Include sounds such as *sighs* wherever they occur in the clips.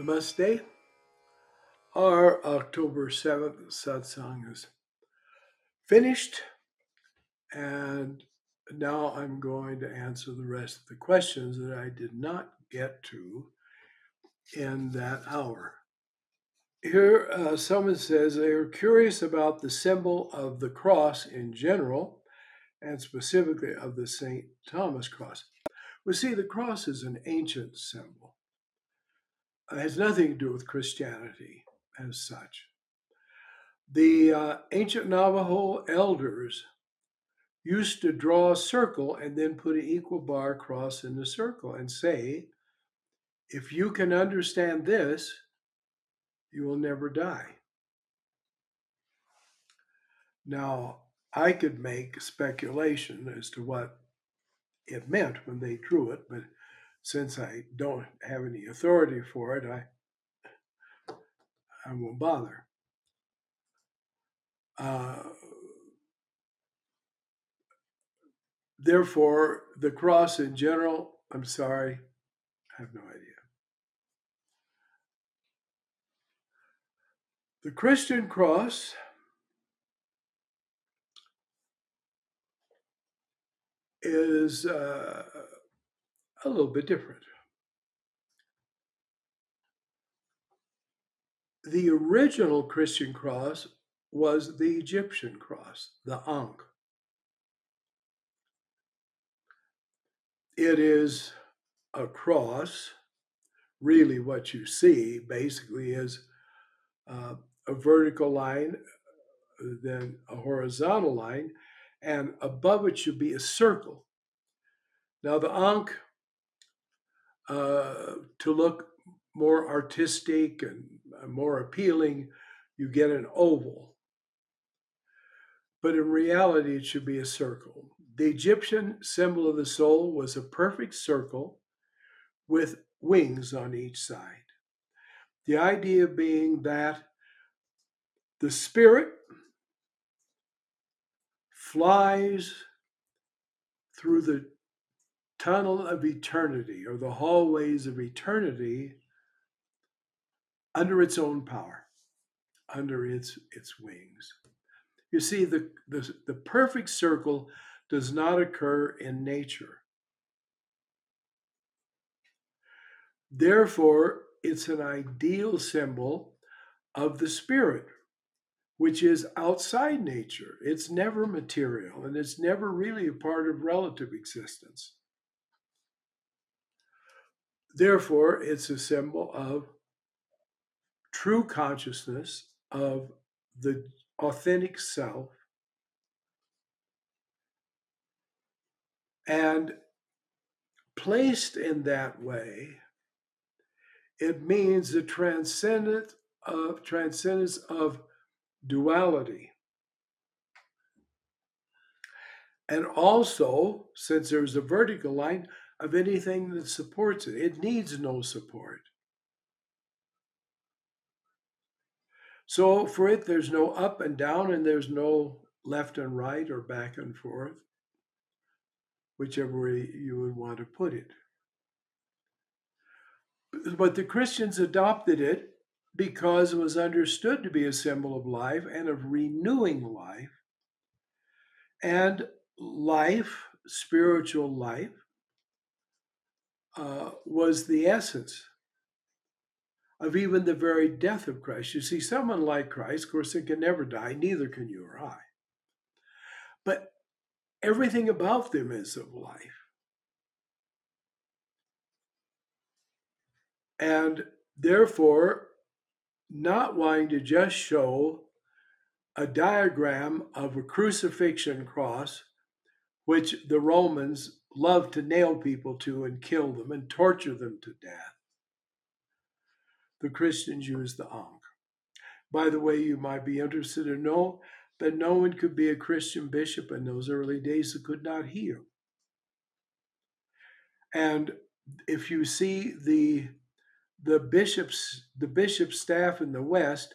Namaste. Our October 7th satsang is finished, and now I'm going to answer the rest of the questions that I did not get to in that hour. Here, uh, someone says they are curious about the symbol of the cross in general, and specifically of the St. Thomas cross. We see the cross is an ancient symbol. Has nothing to do with Christianity as such. The uh, ancient Navajo elders used to draw a circle and then put an equal bar across in the circle and say, if you can understand this, you will never die. Now, I could make speculation as to what it meant when they drew it, but since I don't have any authority for it, I I won't bother. Uh, therefore, the cross in general, I'm sorry, I have no idea. The Christian cross is uh, a little bit different. The original Christian cross was the Egyptian cross, the Ankh. It is a cross. Really, what you see basically is uh, a vertical line, then a horizontal line, and above it should be a circle. Now, the Ankh uh, to look more artistic and more appealing, you get an oval. But in reality, it should be a circle. The Egyptian symbol of the soul was a perfect circle with wings on each side. The idea being that the spirit flies through the tunnel of eternity or the hallways of eternity under its own power, under its its wings. You see, the, the, the perfect circle does not occur in nature. Therefore, it's an ideal symbol of the spirit, which is outside nature. It's never material and it's never really a part of relative existence. Therefore, it's a symbol of true consciousness of the authentic self. And placed in that way, it means the transcendent of transcendence of duality. And also, since there's a vertical line, of anything that supports it. It needs no support. So for it, there's no up and down, and there's no left and right or back and forth, whichever way you would want to put it. But the Christians adopted it because it was understood to be a symbol of life and of renewing life. And life, spiritual life, uh, was the essence of even the very death of Christ. You see, someone like Christ, of course, it can never die, neither can you or I. But everything about them is of life. And therefore, not wanting to just show a diagram of a crucifixion cross, which the Romans loved to nail people to and kill them and torture them to death. The Christians used the Ankh. By the way, you might be interested to know that no one could be a Christian bishop in those early days that could not heal. And if you see the the bishop's the bishop's staff in the West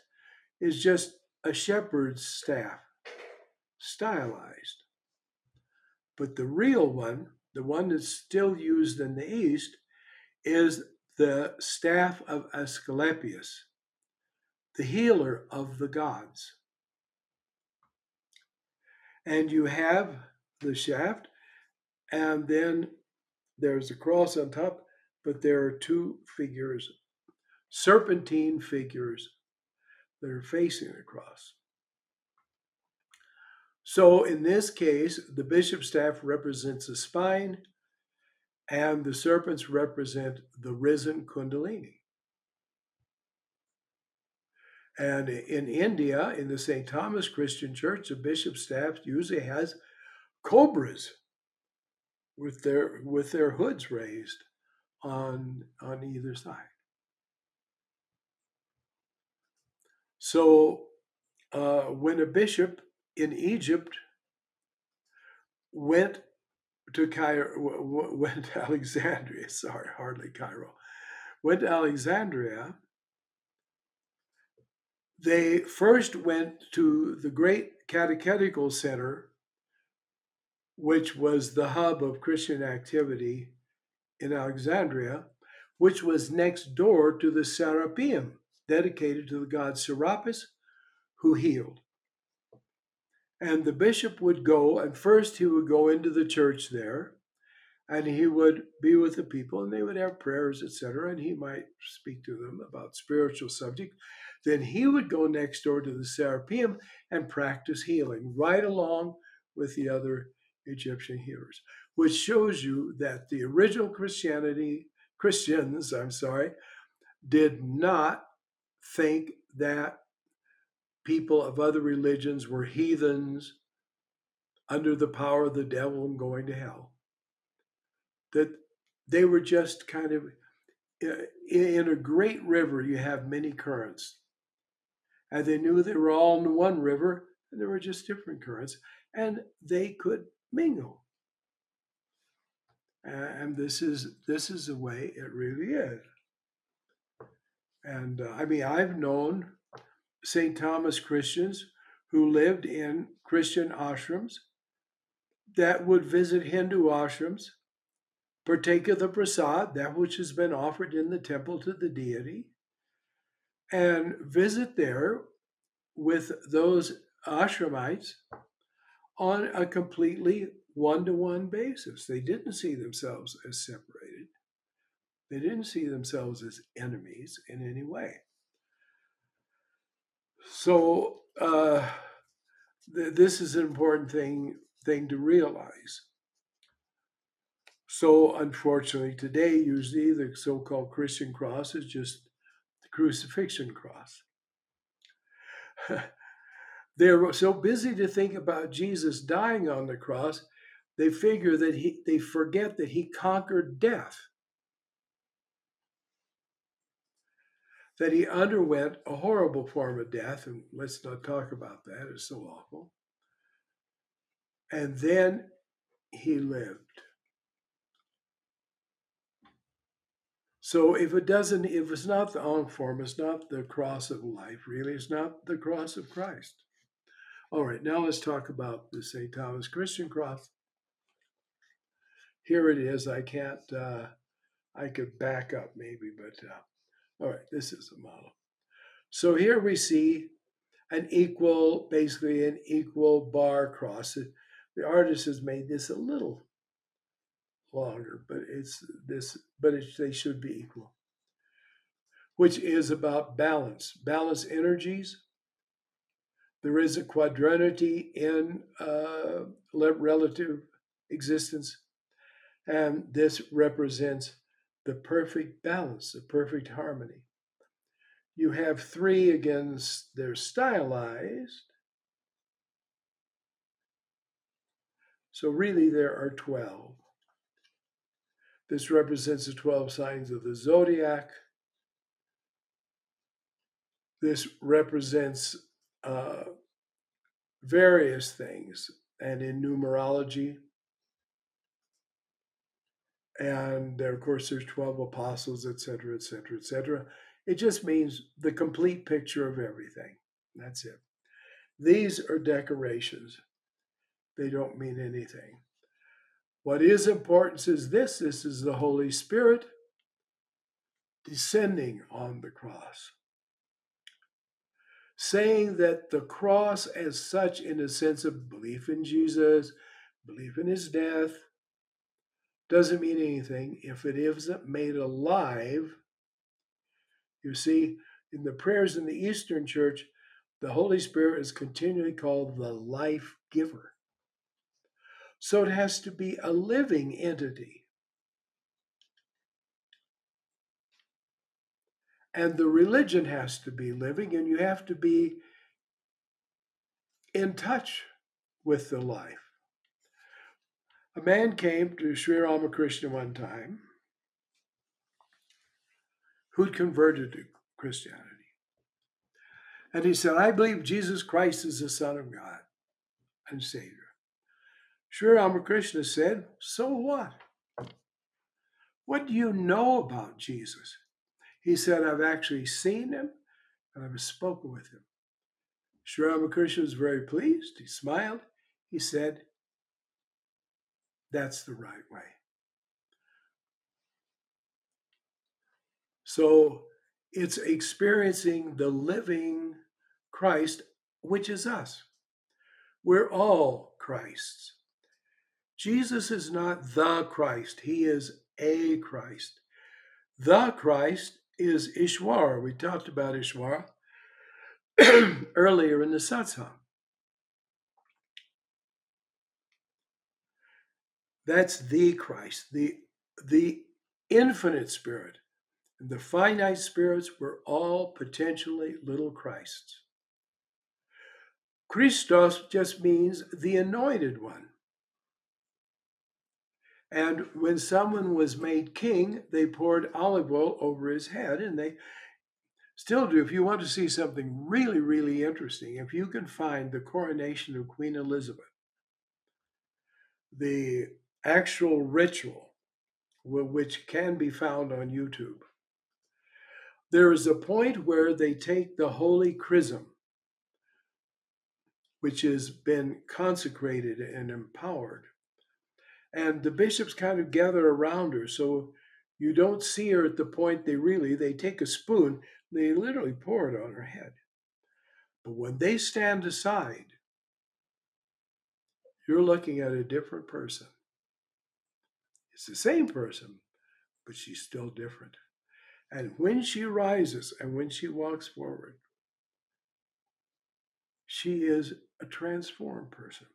is just a shepherd's staff, stylized. But the real one the one that's still used in the East, is the staff of Asclepius, the healer of the gods. And you have the shaft, and then there's a cross on top, but there are two figures, serpentine figures that are facing the cross. So in this case, the bishop's staff represents the spine, and the serpents represent the risen Kundalini. And in India, in the St. Thomas Christian Church, the bishop's staff usually has cobras with their with their hoods raised on on either side. So uh, when a bishop in Egypt went to Cairo, *laughs* went to Alexandria, *laughs* sorry, hardly Cairo, went to Alexandria, they first went to the great catechetical center, which was the hub of Christian activity in Alexandria, which was next door to the Serapeum, dedicated to the god Serapis, who healed. And the bishop would go, and first he would go into the church there, and he would be with the people, and they would have prayers, etc., and he might speak to them about spiritual subjects. Then he would go next door to the Serapeum and practice healing right along with the other Egyptian healers, which shows you that the original Christianity, Christians, I'm sorry, did not think that people of other religions were heathens under the power of the devil and going to hell. That they were just kind of in a great river, you have many currents. And they knew they were all in one river, and there were just different currents, and they could mingle. And this is this is the way it really is. And uh, I mean, I've known St. Thomas Christians who lived in Christian ashrams that would visit Hindu ashrams, partake of the prasad, that which has been offered in the temple to the deity, and visit there with those ashramites on a completely one to one basis. They didn't see themselves as separated, they didn't see themselves as enemies in any way. So uh, th- this is an important thing thing to realize. So unfortunately, today usually the so-called Christian cross is just the crucifixion cross. *laughs* They're so busy to think about Jesus dying on the cross, they figure that he they forget that he conquered death. That he underwent a horrible form of death, and let's not talk about that, it's so awful. And then he lived. So if it doesn't, if it's not the Ankh form, it's not the cross of life, really, it's not the cross of Christ. All right, now let's talk about the St. Thomas Christian cross. Here it is. I can't, uh, I could back up maybe, but uh, all right, this is a model. So here we see an equal, basically an equal bar cross. The artist has made this a little longer, but it's this, but it, they should be equal. Which is about balance, balance energies. There is a quadrinity in uh, relative existence, and this represents the perfect balance, the perfect harmony. You have three against they're stylized. So really there are 12. This represents the 12 signs of the zodiac. This represents uh, various things. And in numerology, and of course there's 12 apostles et cetera et cetera et cetera. It just means the complete picture of everything. That's it. These are decorations. They don't mean anything. What is important is this. This is the holy spirit descending on the cross, saying that the cross, as such, in a sense of belief in Jesus, belief in his death, doesn't mean anything if it isn't made alive. You see, in the prayers in the Eastern Church, the Holy Spirit is continually called the life giver. So it has to be a living entity. And the religion has to be living, and you have to be in touch with the life. A man came to Sri Ramakrishna one time who'd converted to Christianity. And he said, I believe Jesus Christ is the Son of God and Savior. Sri Ramakrishna said, So what? What do you know about Jesus? He said, I've actually seen him and I've spoken with him. Sri Ramakrishna was very pleased. He smiled. He said, That's the right way. So it's experiencing the living Christ, which is us. We're all Christs. Jesus is not the Christ, he is a Christ. The Christ is Ishwar. We talked about Ishwar *clears throat* earlier in the satsang. That's the Christ, the, the infinite spirit. And the finite spirits were all potentially little Christs. Christos just means the anointed one. And when someone was made king, they poured olive oil over his head, and they still do. If you want to see something really, really interesting, if you can find the coronation of Queen Elizabeth, the actual ritual, which can be found on YouTube, there is a point where they take the holy chrism which has been consecrated and empowered. And the bishops kind of gather around her. So you don't see her at the point they really, they take a spoon, they literally pour it on her head. But when they stand aside, you're looking at a different person. It's the same person, but she's still different. And when she rises and when she walks forward, she is a transformed person.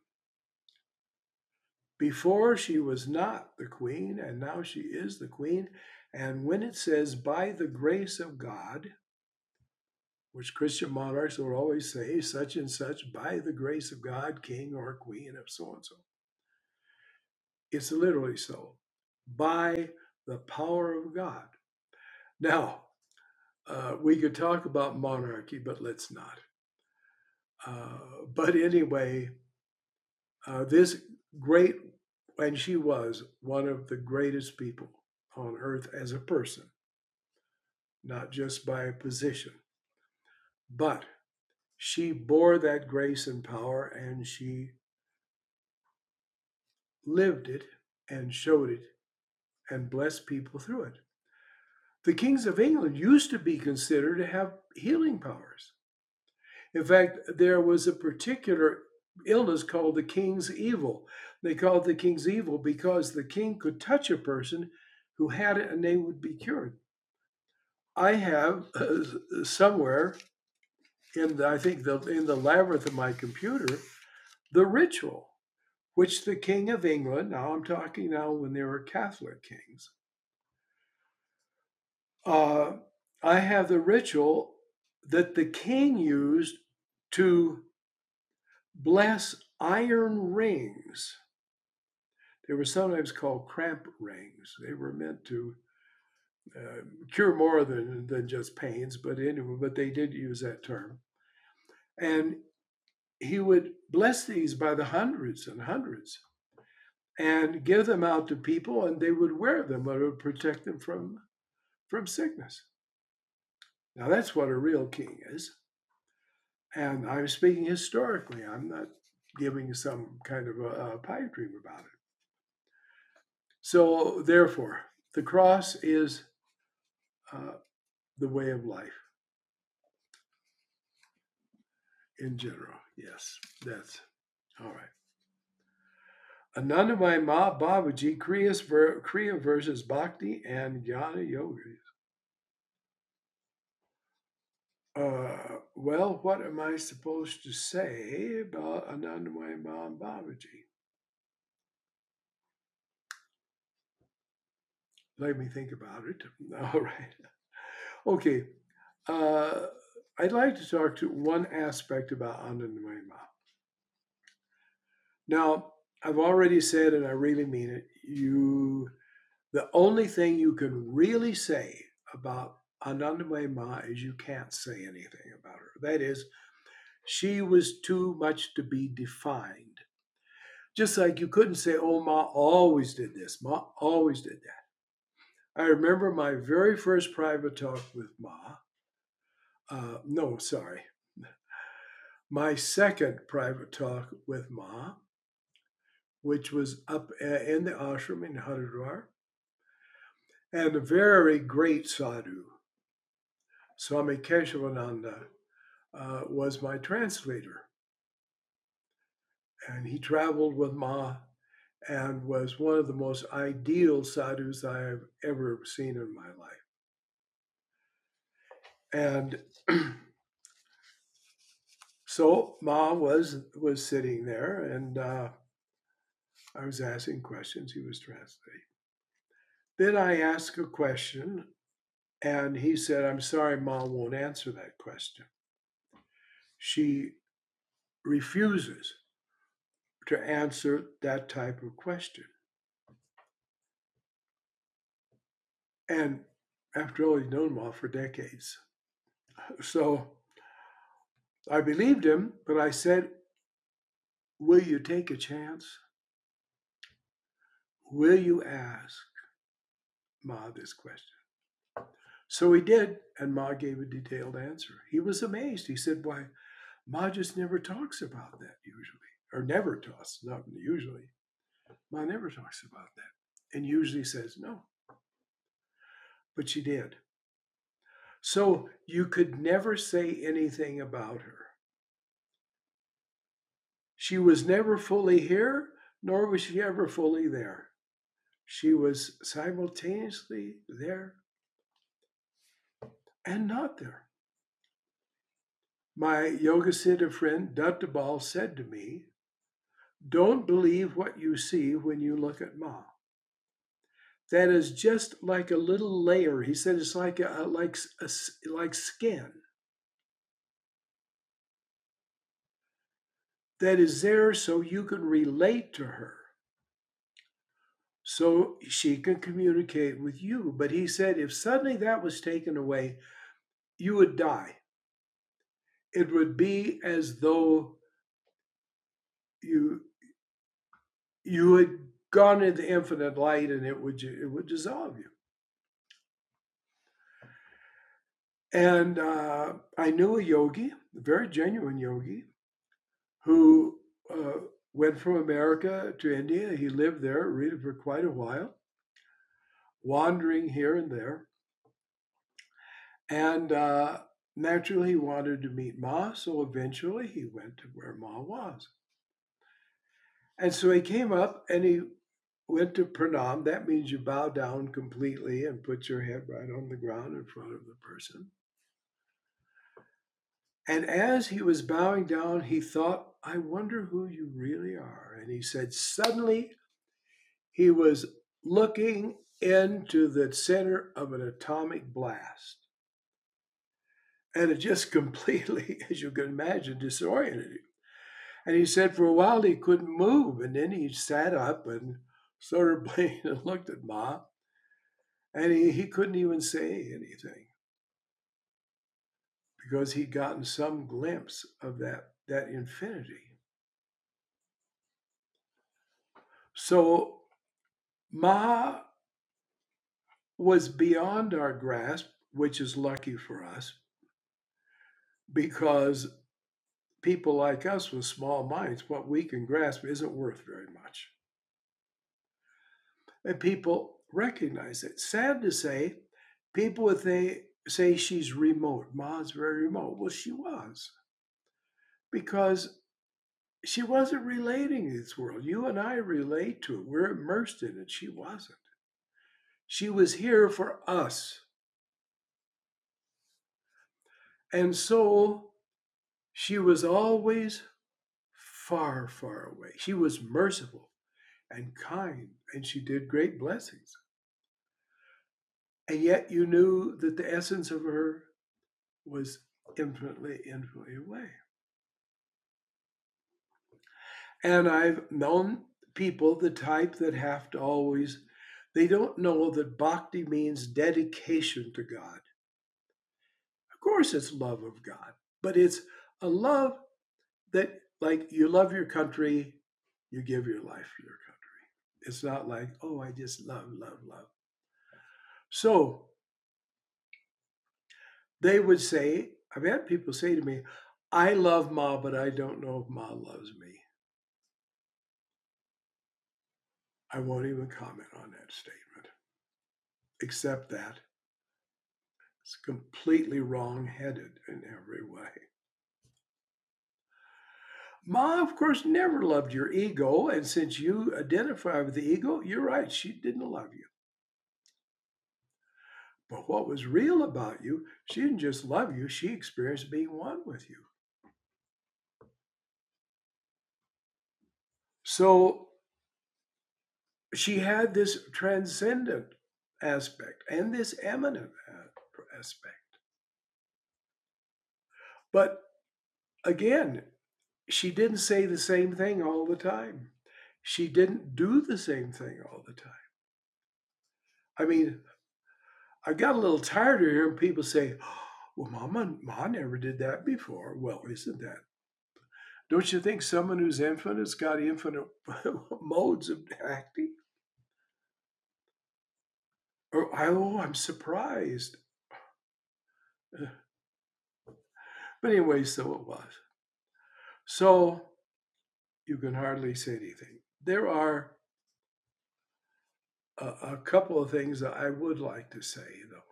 Before she was not the queen, and now she is the queen. And when it says, by the grace of God, which Christian monarchs will always say, such and such, by the grace of God, king or queen of so and so. It's literally so. By the power of God. Now, uh, we could talk about monarchy, but let's not. Uh, but anyway, uh, this great, and she was one of the greatest people on earth as a person, not just by a position, but she bore that grace and power and she lived it and showed it and bless people through it. The kings of England used to be considered to have healing powers. In fact, there was a particular illness called the king's evil. They called the king's evil because the king could touch a person who had it and they would be cured. I have uh, somewhere in the, I think the, in the labyrinth of my computer the ritual which the king of England, now I'm talking now when there were Catholic kings, uh, I have the ritual that the king used to bless iron rings. They were sometimes called cramp rings. They were meant to uh, cure more than, than just pains, but anyway, but they did use that term. And he would bless these by the hundreds and hundreds and give them out to people, and they would wear them, and it would protect them from, from sickness. Now, that's what a real king is. And I'm speaking historically, I'm not giving some kind of a, a pipe dream about it. So, therefore, the cross is uh, the way of life in general. Yes, that's all right. Anandamayi Ma Babaji, Kriya versus Bhakti and Jnana Yogas. Uh, well, what am I supposed to say about Anandamayi Ma Babaji? Let me think about it. *laughs* All right. Okay. Uh, I'd like to talk to one aspect about Anandamayi Ma. Now, I've already said, and I really mean it, you the only thing you can really say about Anandamayi Ma is you can't say anything about her. That is, she was too much to be defined. Just like you couldn't say, oh, Ma always did this, Ma always did that. I remember my very first private talk with Ma. Uh, no, sorry. My second private talk with Ma which was up uh, in the ashram in Haridwar. And a very great sadhu, Swami Keshavananda, uh, was my translator. And he traveled with Ma and was one of the most ideal sadhus I have ever seen in my life. And *clears throat* so Ma was was sitting there, and uh, I was asking questions, he was translating. Then I asked a question, and he said, I'm sorry, Ma won't answer that question. She refuses to answer that type of question. And after all, he'd known Ma for decades. So I believed him, but I said, Will you take a chance? Will you ask Ma this question? So he did, and Ma gave a detailed answer. He was amazed. He said, Why, Ma just never talks about that usually, or never talks, not usually. Ma never talks about that, and usually says no. But she did. So you could never say anything about her. She was never fully here, nor was she ever fully there. She was simultaneously there and not there. My Yoga Siddha friend Dattabal said to me, Don't believe what you see when you look at Ma. That is just like a little layer. He said it's like a, like a, like skin that is there so you can relate to her so she can communicate with you. But he said if suddenly that was taken away, you would die. It would be as though you you had gone into infinite light and it would it would dissolve you. And uh, I knew a yogi, a very genuine yogi, who uh, went from America to India. He lived there really for quite a while, wandering here and there. And uh, naturally, he wanted to meet Ma, so eventually he went to where Ma was. And so he came up and he went to pranam. That means you bow down completely and put your head right on the ground in front of the person. And as he was bowing down, he thought, I wonder who you really are. And he said, suddenly he was looking into the center of an atomic blast. And it just *laughs* completely, as you can imagine, disoriented him. And he said for a while he couldn't move. And then he sat up and sort of blinked and looked at Ma. And he, he couldn't even say anything because he'd gotten some glimpse of that, that infinity. So Ma was beyond our grasp, which is lucky for us, because people like us with small minds, what we can grasp isn't worth very much. And people recognize it. Sad to say, People would they say she's remote. Ma's very remote. Well, she was. Because she wasn't relating to this world. You and I relate to it. We're immersed in it. She wasn't. She was here for us. And so she was always far, far away. She was merciful and kind, and she did great blessings. And yet you knew that the essence of her was infinitely, infinitely away. And I've known people, the type that have to always, they don't know that bhakti means dedication to God. Of course, it's love of God, but it's a love that, like, you love your country, you give your life for your country. It's not like, oh, I just love, love, love. So they would say, I've had people say to me, I love Ma, but I don't know if Ma loves me. I won't even comment on that statement, except that it's completely wrong headed in every way. Ma, of course, never loved your ego. And since you identify with the ego, you're right, she didn't love you. But what was real about you, she didn't just love you, she experienced being one with you. So she had this transcendent aspect and this immanent aspect. But again, she didn't say the same thing all the time. She didn't do the same thing all the time. I mean, I got a little tired of hearing people say, *gasps* well, Mama, Ma never did that before. Well, isn't that? Don't you think someone who's infinite has got infinite *laughs* modes of acting? Or, oh, I'm surprised. *sighs* But anyway, so it was. So you can hardly say anything. There are a, a couple of things that I would like to say, though.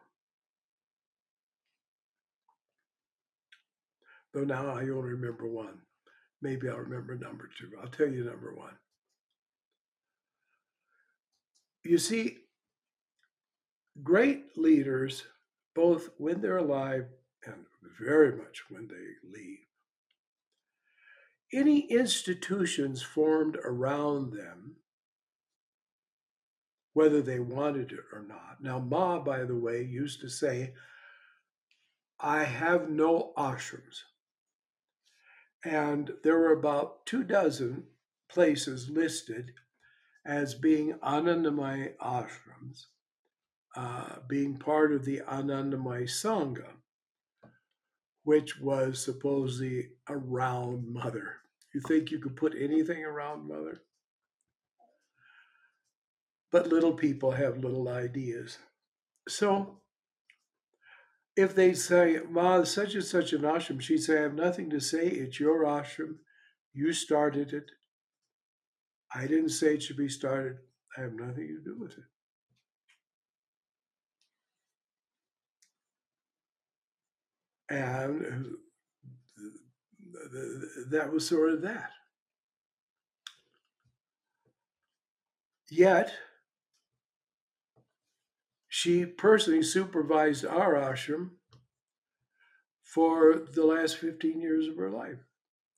Though now I only remember one. Maybe I'll remember number two. I'll tell you number one. You see, great leaders, both when they're alive and very much when they leave, any institutions formed around them whether they wanted it or not. Now, Ma, by the way, used to say, I have no ashrams. And there were about two dozen places listed as being Anandamayi ashrams, uh, being part of the Anandamayi Sangha, which was supposedly around Mother. You think you could put anything around Mother? but little people have little ideas. So if they say, Ma, such and such an ashram, she'd say, I have nothing to say. It's your ashram. You started it. I didn't say it should be started. I have nothing to do with it. And uh, that was sort of that. Yet, she personally supervised our ashram for the last 15 years of her life.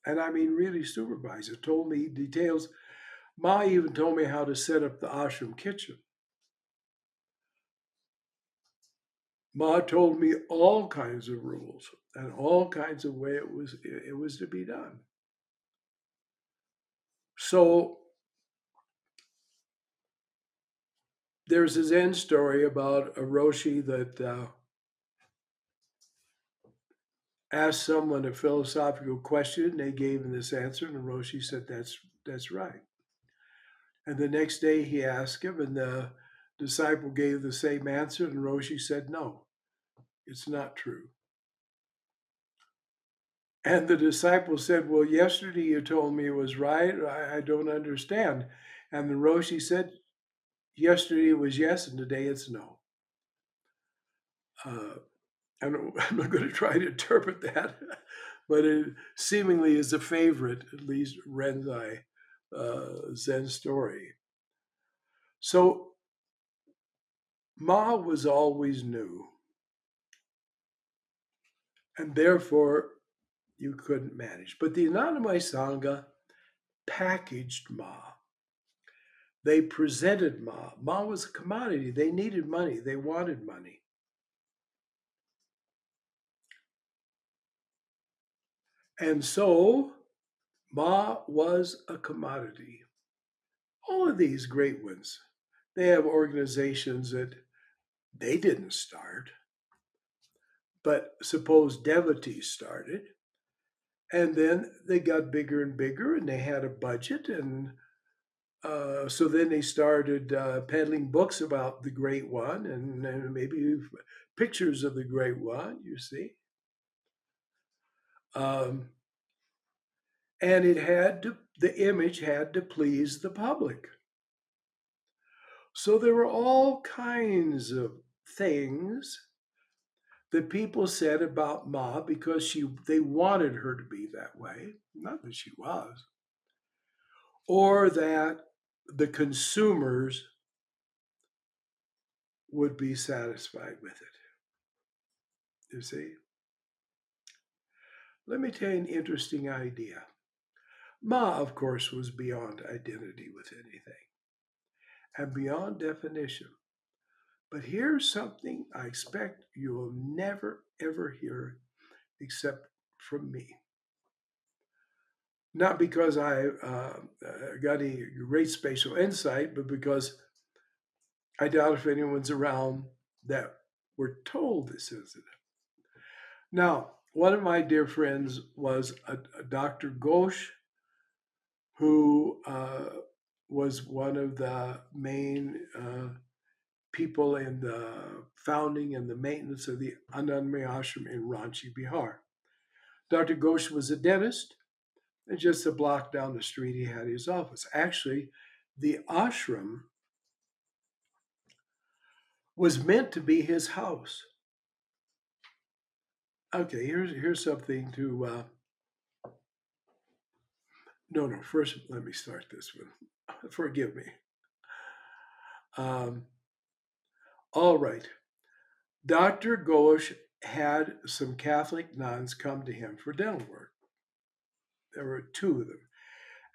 And I mean, really supervised it, told me details. Ma even told me how to set up the ashram kitchen. Ma told me all kinds of rules and all kinds of way it was it was to be done. So there's a Zen story about a Roshi that uh, asked someone a philosophical question. and They gave him this answer, and the Roshi said, "That's that's right." And the next day he asked him, and the disciple gave the same answer, and Roshi said, "No, it's not true." And the disciple said, Well, yesterday you told me it was right. I, don't understand. And the Roshi said, Yesterday it was yes, and today it's no. Uh, *laughs* I'm not going to try to interpret that, *laughs* but it seemingly is a favorite, at least Rinzai uh, Zen story. So Ma was always new, and therefore you couldn't manage. But the Anandamayi Sangha packaged Ma. They presented Ma. Ma was a commodity. They needed money. They wanted money. And so Ma was a commodity. All of these great ones, they have organizations that they didn't start, but suppose devotees started. And then they got bigger and bigger, and they had a budget. And uh, so then they started uh, peddling books about the Great One and, and maybe pictures of the Great One, you see. Um, and it had to, the image had to please the public. So there were all kinds of things that people said about Ma because she they wanted her to be that way, not that she was, or that the consumers would be satisfied with it. You see? Let me tell you an interesting idea. Ma, of course, was beyond identity with anything and beyond definition. But here's something I expect you will never, ever hear except from me. Not because I uh, got any great spatial insight, but because I doubt if anyone's around that were told this incident. Now, one of my dear friends was a, a Dr. Ghosh, who uh, was one of the main uh, people in the founding and the maintenance of the Anandamayi Ashram in Ranchi, Bihar. Dr. Ghosh was a dentist, and just a block down the street, he had his office. Actually, the ashram was meant to be his house. Okay, here's here's something to. Uh, no, no. First, let me start this one. *laughs* Forgive me. Um, all right. Dr. Ghosh had some Catholic nuns come to him for dental work. There were two of them.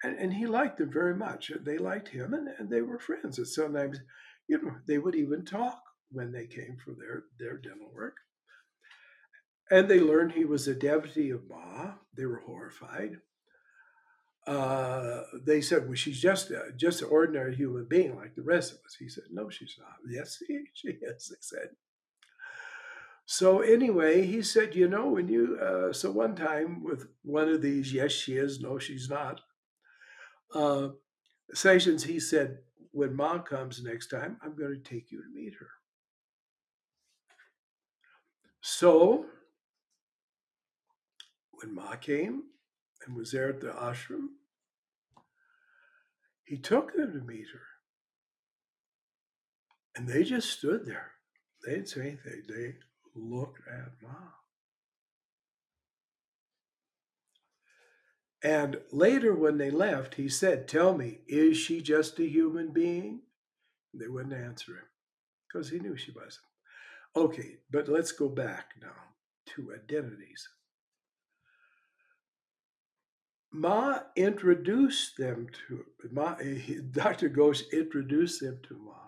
And, and he liked them very much. They liked him and, and they were friends. And sometimes, you know, they would even talk when they came for their, their dental work. And they learned he was a devotee of Ma. They were horrified uh, they said, "Well, she's just a, just an ordinary human being like the rest of us." He said, "No, she's not." *laughs* Yes, she, she is. They said. So anyway, he said, "You know, when you uh, so one time with one of these, yes, she is. No, she's not." Uh, sessions, he said, "When mom comes next time, I'm going to take you to meet her." So when Ma came and was there at the ashram, he took them to meet her. And they just stood there. They didn't say anything. They looked at mom. And later, when they left, he said, Tell me, is she just a human being? And they wouldn't answer him because he knew she wasn't. Okay, but let's go back now to identities. Ma introduced them to Ma. *laughs* Dr. Ghosh introduced them to Ma,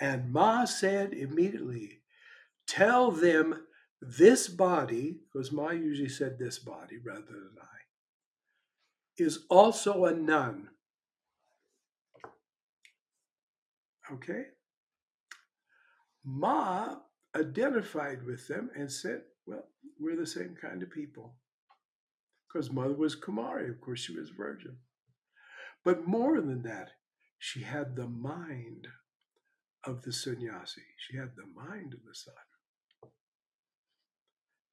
and Ma said immediately, "Tell them this body, because Ma usually said this body rather than I, is also a nun." Okay. Ma identified with them and said, "Well, we're the same kind of people." Because mother was Kumari. Of course, she was virgin. But more than that, she had the mind of the sannyasi. She had the mind of the son.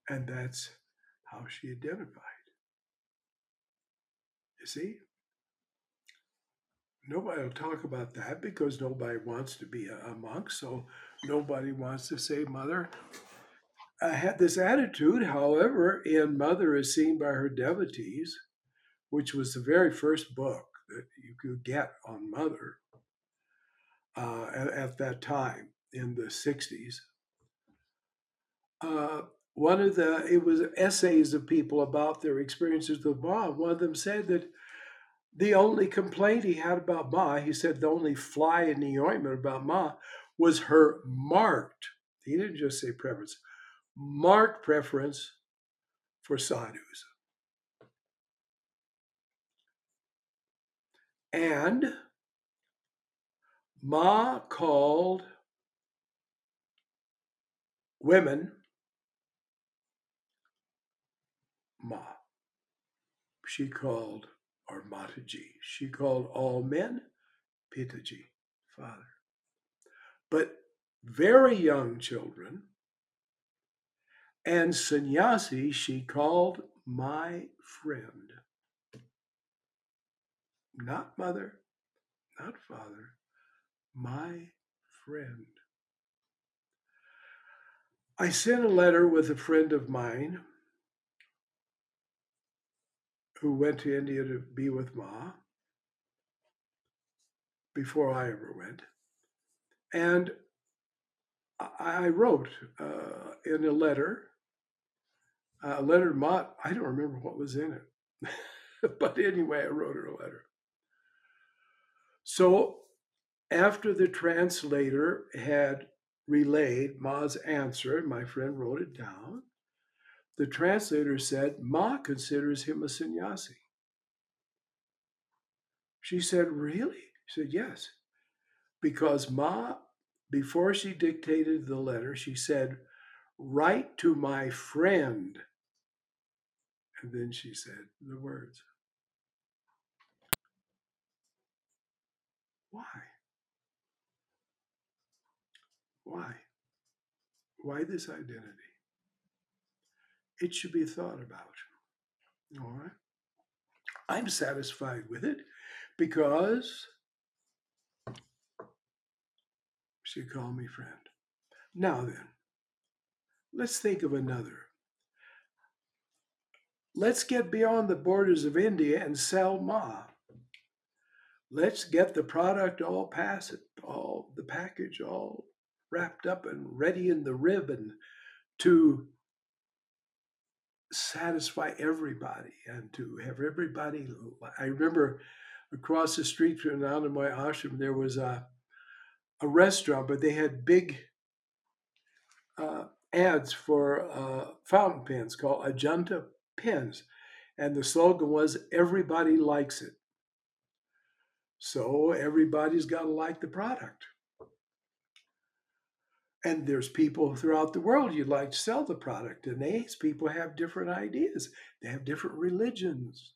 And that's how she identified. You see? Nobody will talk about that because nobody wants to be a, a monk. So Nobody wants to say mother. I had this attitude, however, in Mother is Seen by Her Devotees, which was the very first book that you could get on Mother uh, at, at, that time in the 60s. Uh, one of the, it was essays of people about their experiences with Ma. One of them said that the only complaint he had about Ma, he said the only fly in the ointment about Ma was her marked, he didn't just say preference, marked preference for sadhus. And Ma called women Ma. She called, or Mataji, she called all men Pitaji, father. But very young children and sannyasi she called my friend. Not mother, not father, my friend. I sent a letter with a friend of mine who went to India to be with Ma before I ever went. And I wrote uh, in a letter, a letter to Ma, I don't remember what was in it. *laughs* but anyway, I wrote her a letter. So after the translator had relayed Ma's answer, my friend wrote it down, the translator said, Ma considers him a sannyasi. She said, Really? She said, Yes. Because Ma, before she dictated the letter, she said, Write to my friend. And then she said the words. Why? Why? Why this identity? It should be thought about. All right? I'm satisfied with it because she called me friend. Now then, let's think of another. Let's get beyond the borders of India and sell Ma. Let's get the product all past it, all the package all wrapped up and ready in the ribbon to satisfy everybody and to have everybody. I remember across the street from Anandamayi Ashram, there was a, a restaurant, but they had big uh, ads for uh, fountain pens called Ajanta And the slogan was, Everybody likes it. So everybody's got to like the product. And there's people throughout the world you'd like to sell the product, and these people have different ideas. They have different religions.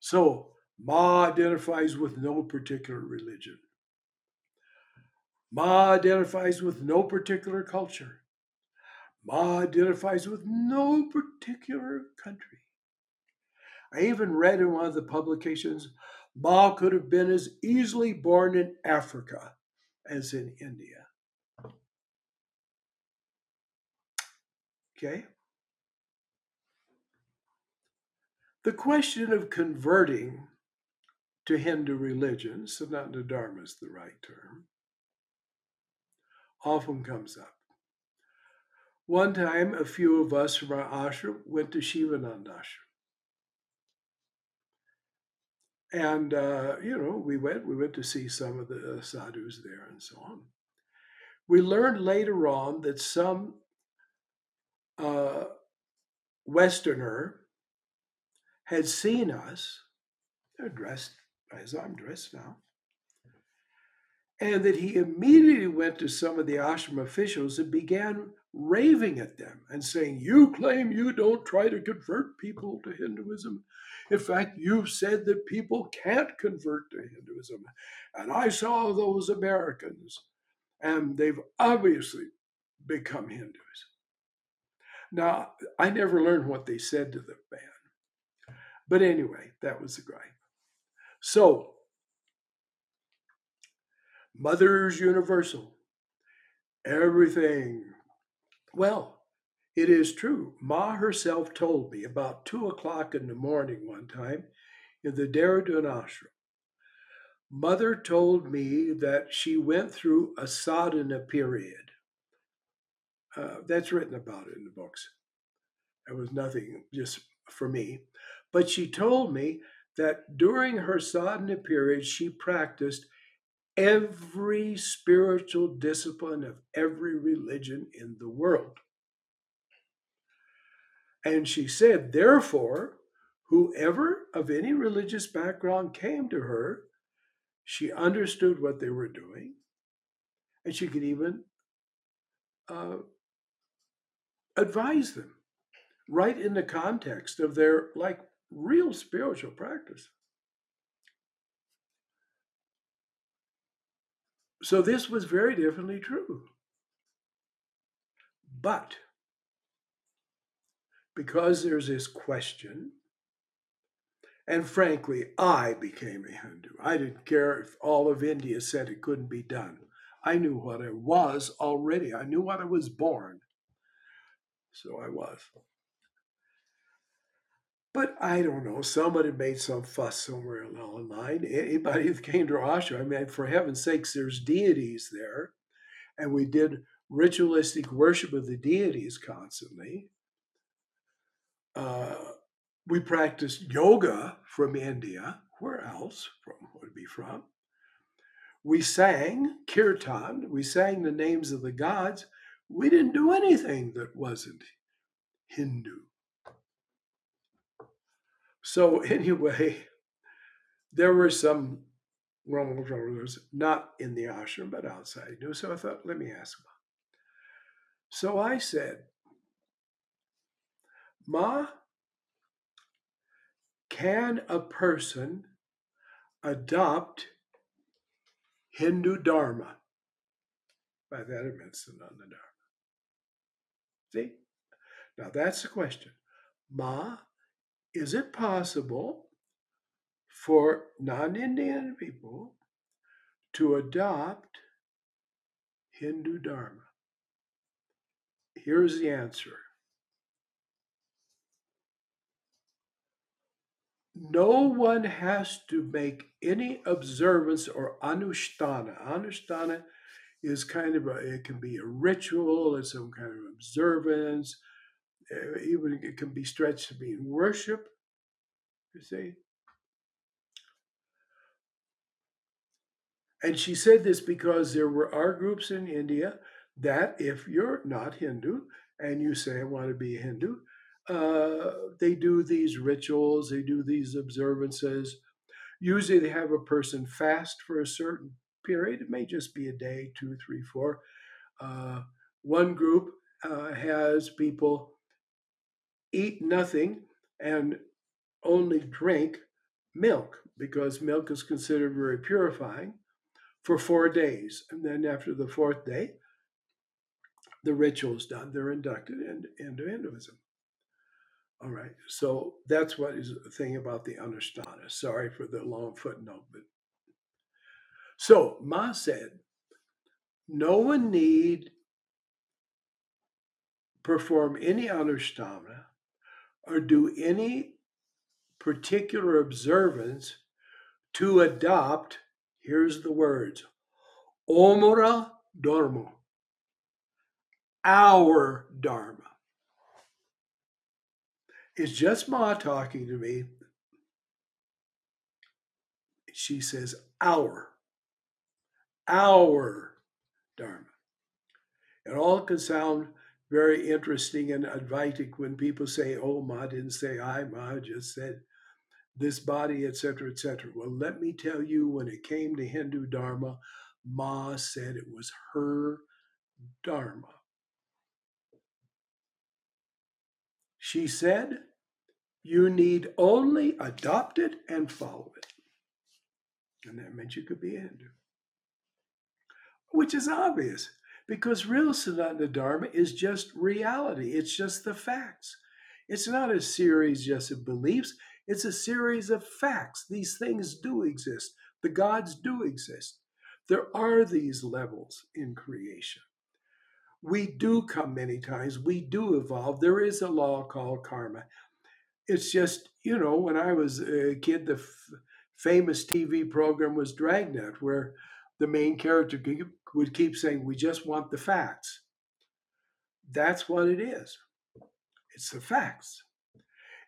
So Ma identifies with no particular religion. Ma identifies with no particular culture. Ma identifies with no particular country. I even read in one of the publications Ma could have been as easily born in Africa as in India. Okay? The question of converting to Hindu religion, Sanatana Dharma is the right term, often comes up. One time, a few of us from our ashram went to Shivananda ashram. And, uh, you know, we went, we went to see some of the sadhus there and so on. We learned later on that some uh, Westerner had seen us, they're dressed as I'm dressed now, and that he immediately went to some of the ashram officials and began raving at them and saying, You claim you don't try to convert people to Hinduism. In fact, you've said that people can't convert to Hinduism. And I saw those Americans, and they've obviously become Hindus. Now, I never learned what they said to the man. But anyway, that was the gripe. So, Mothers Universal everything. Well, it is true. Ma herself told me about two o'clock in the morning one time in the Dehradun ashram. Mother told me that she went through a sadhana period. Uh, that's written about it in the books. It was nothing just for me. But she told me that during her sadhana period, she practiced every spiritual discipline of every religion in the world. And she said, therefore, whoever of any religious background came to her, she understood what they were doing, and she could even uh, advise them right in the context of their like real spiritual practice. So this was very definitely true. But because there's this question, and frankly, I became a Hindu. I didn't care if all of India said it couldn't be done. I knew what I was already. I knew what I was born. So I was. But I don't know. Somebody made some fuss somewhere along the line. Anybody that came to Ashra, I mean, for heaven's sakes, there's deities there, and we did ritualistic worship of the deities constantly. Uh, we practiced yoga from India. Where else from would be from? We sang kirtan. We sang the names of the gods. We didn't do anything that wasn't Hindu. So *laughs* anyway, there were some Roman rulers not in the ashram but outside. So I thought, let me ask Ma. So I said, Ma, can a person adopt Hindu Dharma? By that I meant Sanatana Dharma. See? Now that's the question. Ma, is it possible for non Indian people to adopt Hindu Dharma? Here's the answer no one has to make any observance or anushtana. Anushtana is kind of a, it can be a ritual, it's some kind of observance, uh, even it can be stretched to mean worship, you see. And she said this because there were our groups in India that if you're not Hindu and you say I want to be a Hindu, uh, they do these rituals, they do these observances. Usually they have a person fast for a certain period. It may just be a day, two, three, four. Uh, one group uh, has people eat nothing and only drink milk because milk is considered very purifying for four days. And then after the fourth day, the ritual is done. They're inducted into Hinduism. All right, so that's what is the thing about the Anushtana. Sorry for the long footnote, but so Ma said, no one need perform any Anushtana or do any particular observance to adopt, here's the words, Omura Dharma, our Dharma. It's just Ma talking to me. She says, our, our Dharma. It all can sound very interesting and Advaitic when people say, oh, Ma didn't say I, Ma just said this body, etc., etc. Well, let me tell you, when it came to Hindu Dharma, Ma said it was her Dharma. She said, you need only adopt it and follow it. And that meant you could be Hindu. Which is obvious because real Sanatana Dharma is just reality, it's just the facts. It's not a series just of beliefs, it's a series of facts. These things do exist, the gods do exist. There are these levels in creation. we do come many times. We do evolve. There is a law called karma. It's just, you know, when I was a kid, the f- famous TV program was Dragnet, where the main character would keep saying, We just want the facts. That's what it is. It's the facts.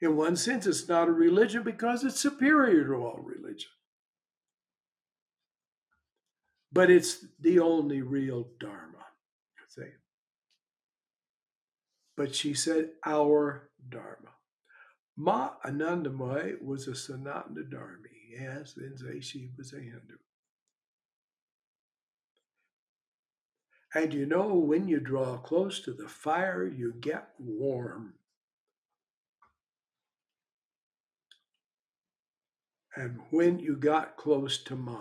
In one sense, it's not a religion because it's superior to all religion. But it's the only real Dharma. See? But she said, our Dharma. Ma Anandamayi was a Sanatana Dharmi. Yes, then say she was a Hindu. And you know, when you draw close to the fire, you get warm. And when you got close to Ma,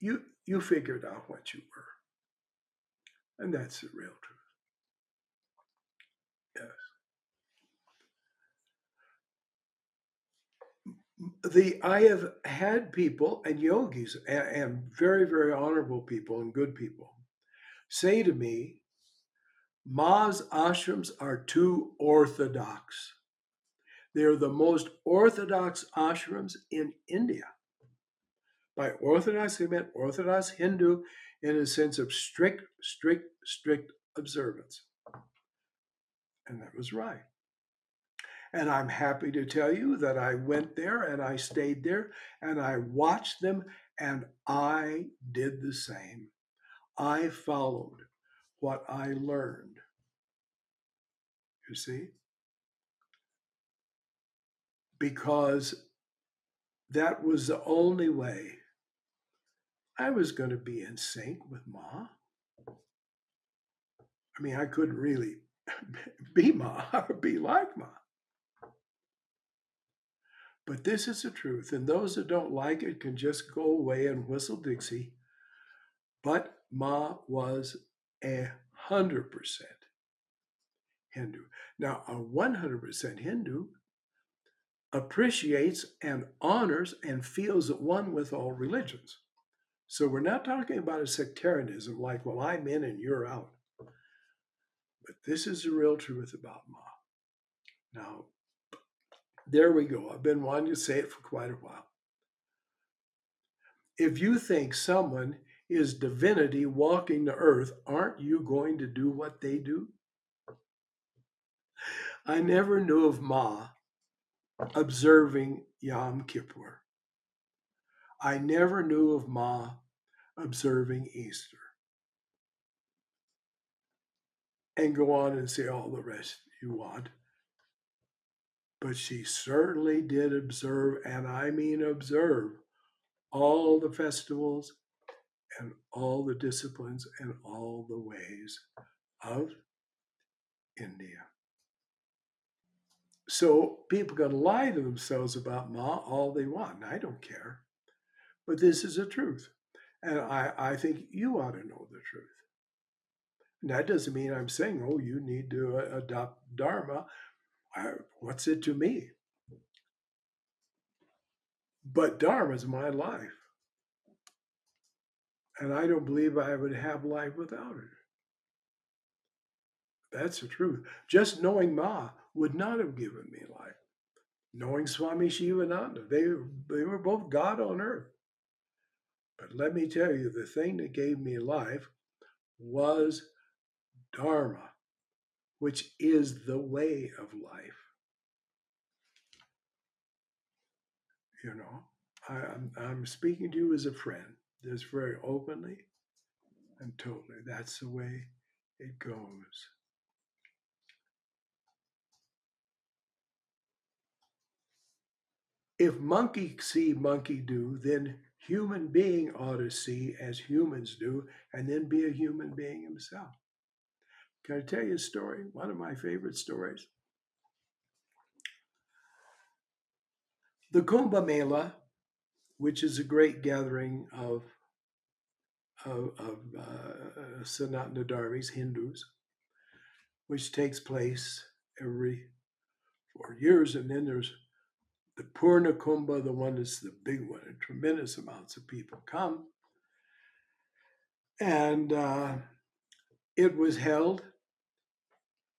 you you figured out what you were. And that's the real truth. Yes. The I have had people and yogis and, and very, very honorable people and good people say to me, Ma's ashrams are too orthodox. They're the most orthodox ashrams in India. By orthodox, they meant orthodox Hindu in a sense of strict, strict, strict observance. And that was right. And I'm happy to tell you that I went there and I stayed there and I watched them and I did the same. I followed what I learned. You see? Because that was the only way I was going to be in sync with Ma. I mean, I couldn't really *laughs* be Ma or be like Ma. But this is the truth, and those that don't like it can just go away and whistle Dixie. But Ma was a hundred percent Hindu. Now, a 100% Hindu appreciates and honors and feels at one with all religions. So we're not talking about a sectarianism like, well, I'm in and you're out. But this is the real truth about Ma. Now, there we go. I've been wanting to say it for quite a while. If you think someone is divinity walking the earth, aren't you going to do what they do? I never knew of Ma observing Yom Kippur. I never knew of Ma observing Easter. And go on and say all the rest you want. But she certainly did observe, and I mean observe, all the festivals and all the disciplines and all the ways of India. So people can lie to themselves about Ma all they want, and I don't care. But this is the truth. And I, I think you ought to know the truth. And that doesn't mean I'm saying, oh, you need to uh, adopt Dharma. What's it to me? But Dharma is my life. And I don't believe I would have life without it. That's the truth. Just knowing Ma would not have given me life. Knowing Swami Shivananda, they, they were both God on earth. But let me tell you, the thing that gave me life was Dharma, which is the way of life. You know, I, am I'm, I'm speaking to you as a friend, just very openly and totally. That's the way it goes. If monkey see, monkey do, then human being ought to see as humans do and then be a human being himself. Can I tell you a story? One of my favorite stories. The Kumbh Mela, which is a great gathering of, of, of uh, Sanatana Dharmis, Hindus, which takes place every four years, and then there's the Purna Kumbha, the one that's the big one, and tremendous amounts of people come. And uh, it was held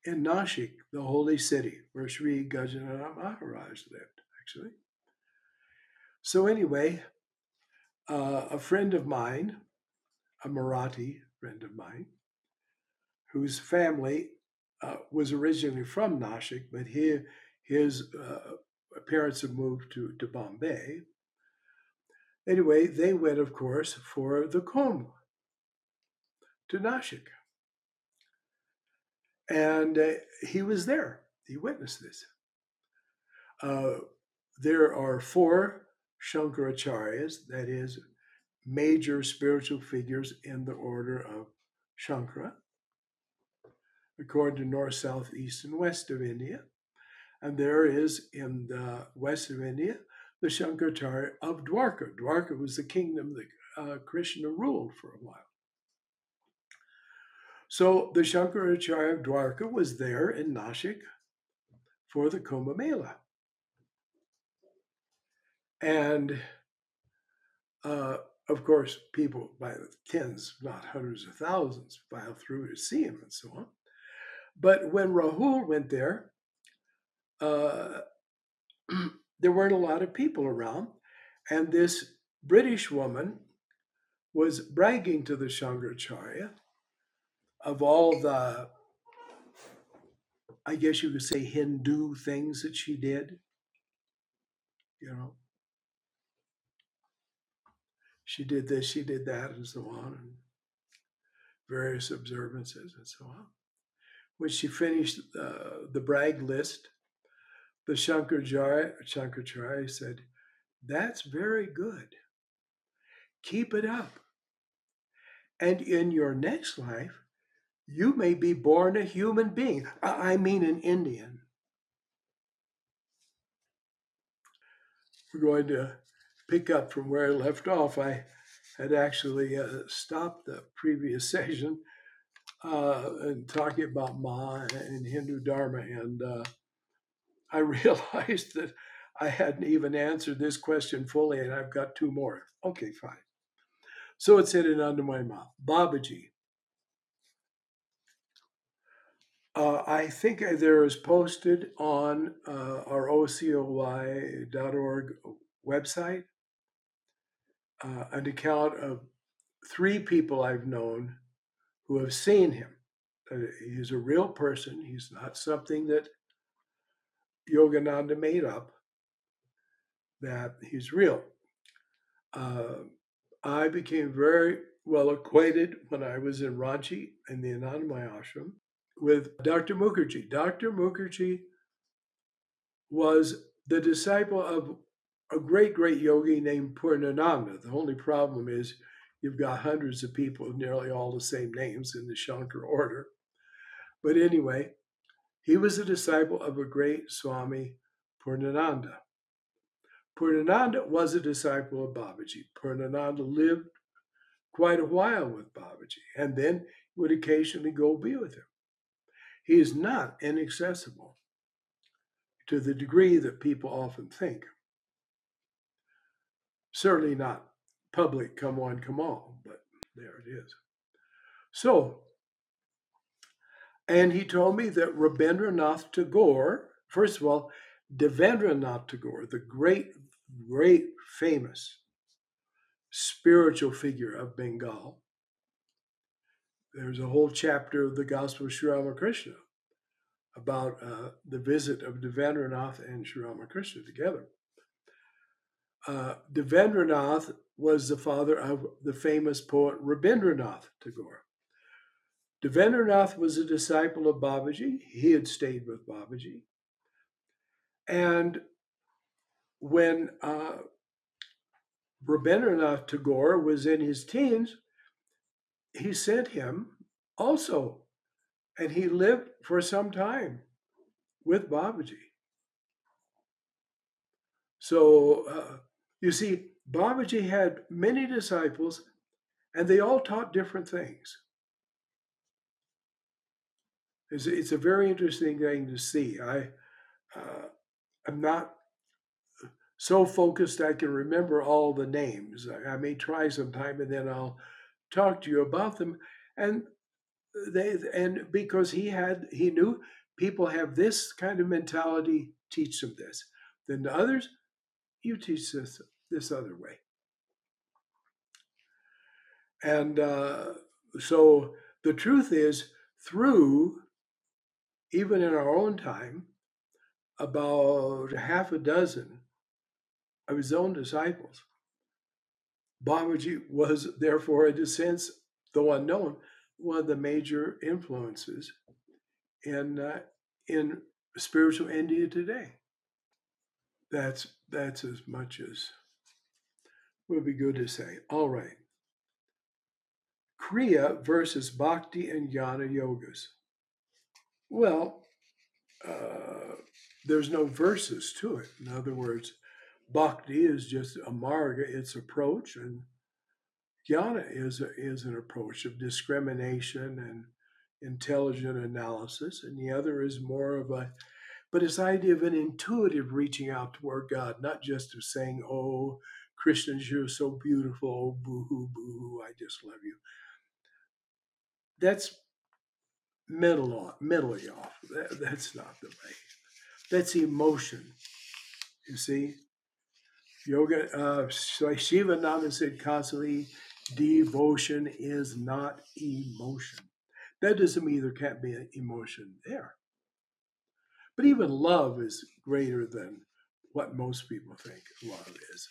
in Nashik, the holy city, where Sri Gajanana Maharaj lived, actually. So, anyway, uh, a friend of mine, a Marathi friend of mine, whose family uh, was originally from Nashik, but he, his uh, parents had moved to, to Bombay. Anyway, they went, of course, for the Kumbh to Nashik. And uh, he was there. He witnessed this. Uh, there are four Shankaracharyas, that is, major spiritual figures in the order of Shankara, according to north, south, east, and west of India. And there is in the west of India the Shankaracharya of Dwarka. Dwarka was the kingdom that uh, Krishna ruled for a while. So the Shankaracharya of Dwarka was there in Nashik for the Kumbh Mela. And uh, of course, people by the tens, not hundreds of thousands, filed through to see him and so on. But when Rahul went there, uh, *clears throat* there weren't a lot of people around. And this British woman was bragging to the Shankaracharya of all the, I guess you could say, Hindu things that she did. You know, she did this, she did that, and so on, and various observances and so on. When she finished uh, the brag list, the Shankaracharya, said, That's very good. Keep it up. And in your next life, you may be born a human being. I mean, an Indian. We're going to pick up from where I left off. I had actually uh, stopped the previous *laughs* session uh, and talking about Ma and Hindu Dharma, and uh, I *laughs* realized that I hadn't even answered this question fully, and I've got two more. Okay, fine. So it's hidden under my mouth. Babaji. Uh, I think there is posted on uh, our OCOY.org website uh, an account of three people I've known who have seen him. Uh, he's a real person. He's not something that Yogananda made up, that he's real. Uh, I became very well acquainted when I was in Ranchi in the Anandamayi ashram with Dr. Mukherjee. Dr. Mukherjee was the disciple of a great, great yogi named Purnananda. The only problem is you've got hundreds of people with nearly all the same names in the Shankar order. But anyway, he was a disciple of a great Swami Purnananda. Purnananda was a disciple of Babaji. Purnananda lived quite a while with Babaji and then would occasionally go be with him. He is not inaccessible to the degree that people often think. Certainly not public, come on, come on, but there it is. So, and he told me that Rabindranath Tagore, first of all, Devendranath Tagore, the great, great, famous spiritual figure of Bengal, there's a whole chapter of the Gospel of Sri Ramakrishna about uh, the visit of Devendranath and Sri Ramakrishna together. Uh, Devendranath was the father of the famous poet Rabindranath Tagore. Devendranath was a disciple of Babaji. He had stayed with Babaji. And when uh, Rabindranath Tagore was in his teens, he sent him also, and he lived for some time with Babaji. So uh, you see, Babaji had many disciples, and they all taught different things. It's, it's a very interesting thing to see. I, uh, I'm not so focused I can remember all the names. I, I may try sometime, and then I'll talk to you about them. And they and because he had he knew people have this kind of mentality, teach them this. Then to others, you teach this this other way. And uh, so the truth is, through even in our own time, about half a dozen of his own disciples. Babaji was therefore, in a sense, though unknown, one of the major influences in uh, in spiritual India today. That's that's as much as would be good to say. All right. Kriya versus Bhakti and Jnana yogas. Well, uh, there's no verses to it. In other words, Bhakti is just a marga, its approach, and Jnana is, a, is an approach of discrimination and intelligent analysis, and the other is more of a, but it's the idea of an intuitive reaching out toward God, not just of saying, "Oh, Christians, you're so beautiful, oh, boo hoo, boo hoo, I just love you." That's mentally off. Mentally off. That, that's not the way. That's emotion. You see, yoga. Uh, Shivananda said constantly, devotion is not emotion. That doesn't mean there can't be an emotion there. But even love is greater than what most people think love is.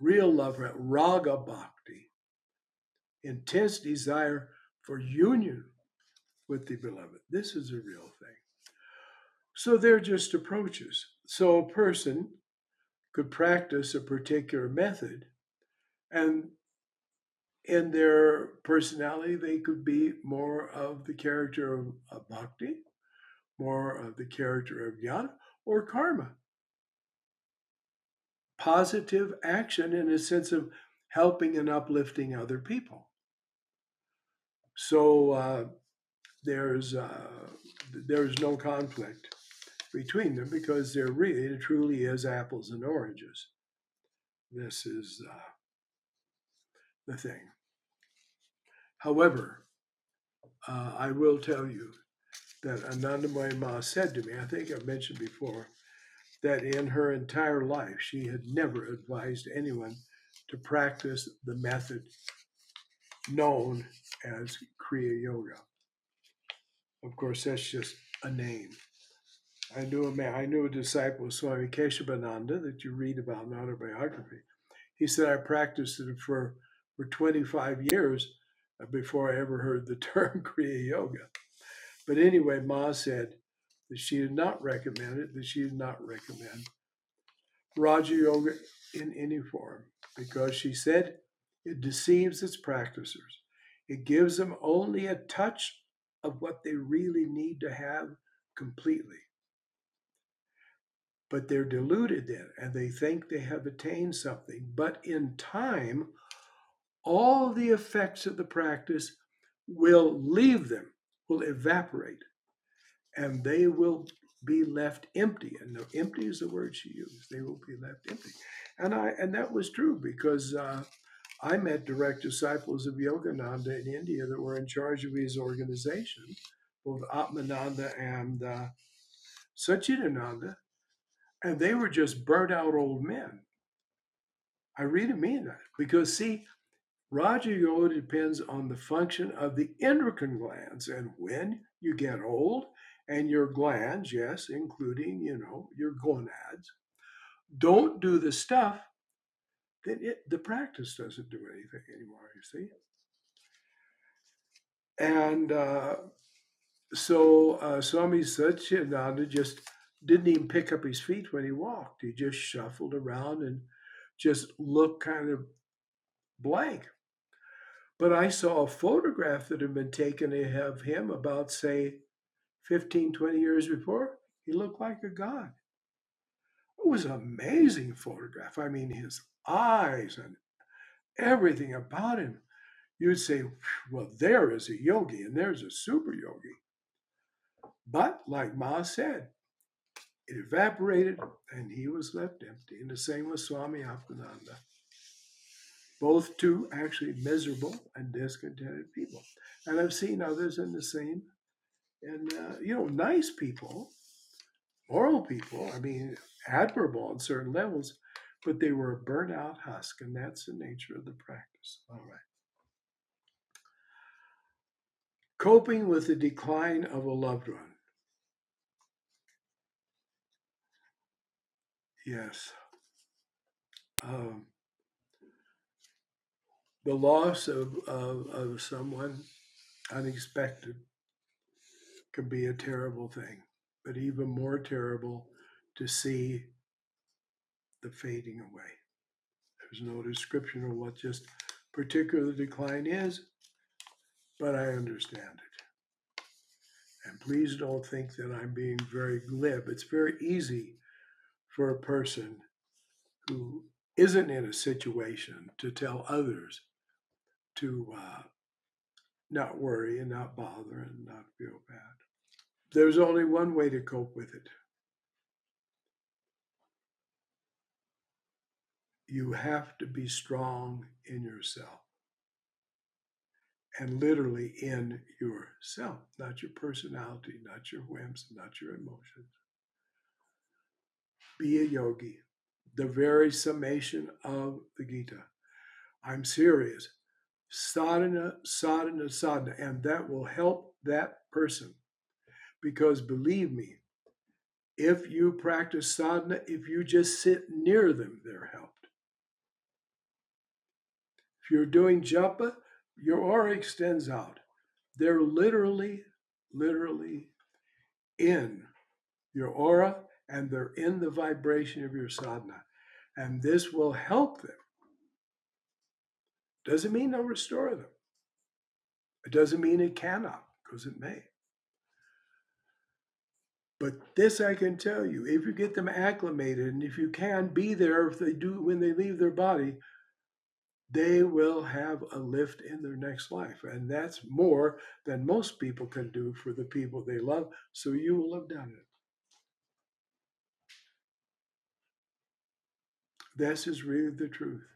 Real love, raga bhakti, intense desire for union with the beloved. This is a real thing. So they're just approaches. So a person could practice a particular method and in their personality, they could be more of the character of, of bhakti, more of the character of jnana, or karma. Positive action in a sense of helping and uplifting other people. So uh, there's uh, there's no conflict between them because there really it truly is apples and oranges. This is uh, the thing. However, uh, I will tell you that Anandamayi Ma said to me, I think I've mentioned before, that in her entire life she had never advised anyone to practice the method known as Kriya Yoga. Of course, that's just a name. I knew a man, I knew a disciple Swami Keshavananda that you read about in autobiography. He said I practiced it for for 25 years uh, before I ever heard the *laughs* term Kriya Yoga. But anyway, Ma said that she did not recommend it, that she did not recommend Raja Yoga in any form because she said it deceives its practitioners. It gives them only a touch of what they really need to have completely. But they're deluded then and they think they have attained something. But in time, all the effects of the practice will leave them, will evaporate, and they will be left empty. And empty is the word she used. They will be left empty. And I and that was true because uh, I met direct disciples of Yogananda in India that were in charge of his organization, both Atmananda and uh, Satchidananda, and they were just burnt out old men. I really mean that because see, Yoga depends on the function of the endocrine glands. And when you get old and your glands, yes, including, you know, your gonads, don't do the stuff, then it, the practice doesn't do anything anymore, you see. And uh, so uh, Swami Satchidananda just didn't even pick up his feet when he walked. He just shuffled around and just looked kind of blank. But I saw a photograph that had been taken of him about, say, 15, 20 years before. He looked like a god. It was an amazing photograph. I mean, his eyes and everything about him. You'd say, well, there is a yogi and there's a super yogi. But like Ma said, it evaporated and he was left empty. And the same with Swami Atmananda. both two actually miserable and discontented people. And I've seen others in the same, and uh, you know, nice people, moral people. I mean, admirable on certain levels, but they were a burnt out husk, and that's the nature of the practice. All right. Coping with the decline of a loved one. Yes. Um, the loss of, of, of someone unexpected can be a terrible thing, but even more terrible to see the fading away. There's no description of what just particular decline is, but I understand it. And please don't think that I'm being very glib. It's very easy for a person who isn't in a situation to tell others to uh, not worry and not bother and not feel bad. There's only one way to cope with it. You have to be strong in yourself and literally in yourself, not your personality, not your whims, not your emotions. Be a yogi, the very summation of the Gita. I'm serious. Sadhana, sadhana, sadhana. And that will help that person. Because believe me, if you practice sadhana, if you just sit near them, they're helped. If you're doing japa, your aura extends out. They're literally, literally in your aura and they're in the vibration of your sadhana. And this will help them. Doesn't mean they'll restore them. It doesn't mean it cannot, because it may. But this I can tell you if you get them acclimated and if you can be there if they do when they leave their body, they will have a lift in their next life. And that's more than most people can do for the people they love. So you will have done it. This is really the truth.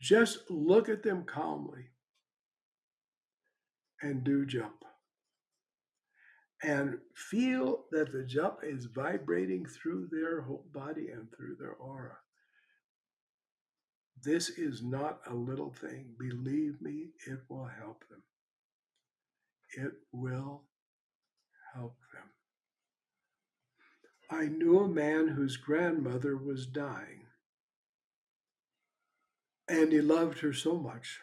Just look at them calmly and do japa. And feel that the japa is vibrating through their whole body and through their aura. This is not a little thing. Believe me, it will help them. It will help them. I knew a man whose grandmother was dying, and he loved her so much.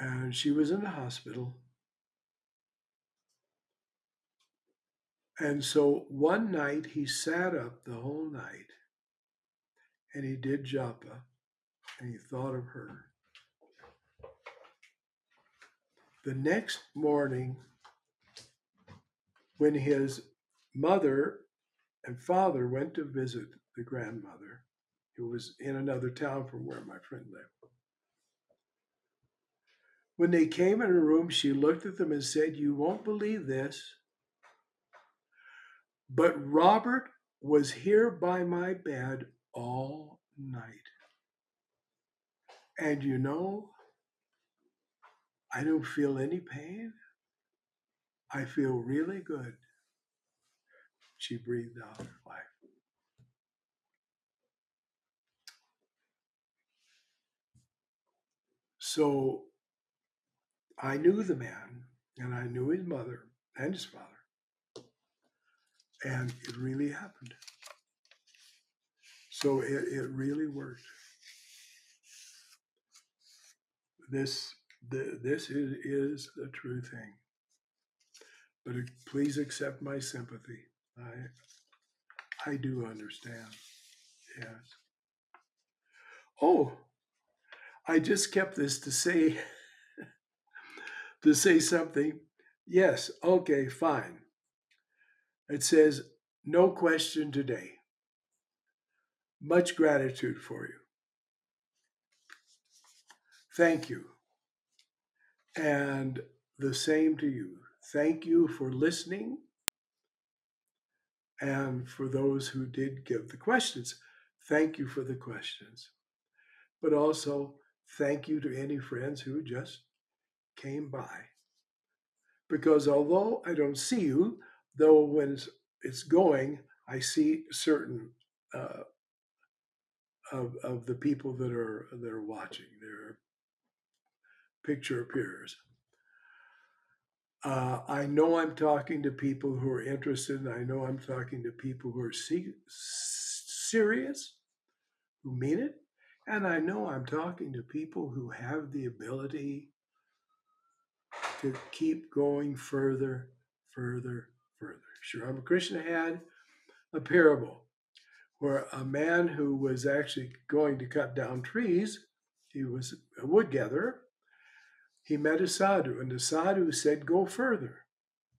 And she was in the hospital. And so one night he sat up the whole night and he did japa and he thought of her. The next morning, when his mother and father went to visit the grandmother, who was in another town from where my friend lived, when they came in her room, she looked at them and said, You won't believe this, but Robert was here by my bed all night. And you know, I don't feel any pain. I feel really good. She breathed out her life. So I knew the man, and I knew his mother and his father. And it really happened. So it, it really worked. This the, this is, is the true thing. But uh, please accept my sympathy. I I do understand. Yes. Oh, I just kept this to say *laughs* to say something. Yes, okay, fine. It says no question today. Much gratitude for you. Thank you. And the same to you. Thank you for listening. And for those who did give the questions, thank you for the questions, but also thank you to any friends who just came by. Because although I don't see you, though when it's, it's going, I see certain uh, of, of the people that are that are watching. Their picture appears. Uh, I know I'm talking to people who are interested, and I know I'm talking to people who are se- serious, who mean it, and I know I'm talking to people who have the ability to keep going further, further, further. Sri Ramakrishna had a parable where a man who was actually going to cut down trees, he was a wood gatherer, he met a sadhu, and the sadhu said, Go further.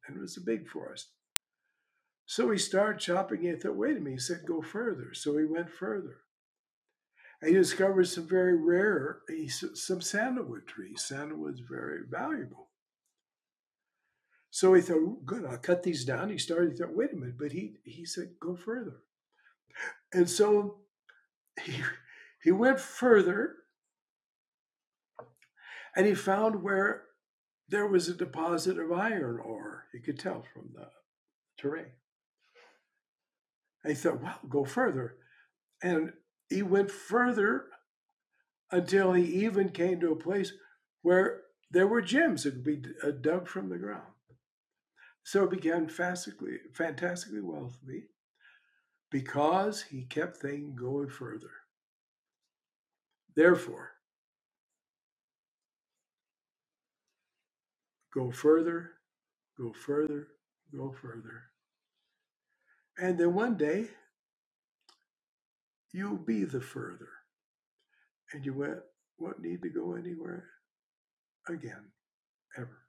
And it was a big forest. So he started chopping it. Thought, wait a minute, he said, Go further. So he went further. And he discovered some very rare, some sandalwood trees. Sandalwood is very valuable. So he thought, good, I'll cut these down. He started, he thought, wait a minute, but he he said, go further. And so he he went further and he found where there was a deposit of iron ore. He could tell from the terrain. And he thought, well, go further. And he went further until he even came to a place where there were gems that could be uh, dug from the ground. So he began fantastically, fantastically wealthy because he kept things going further. Therefore, go further, go further, go further. And then one day, you'll be the further. And you went, won't need to go anywhere again, ever.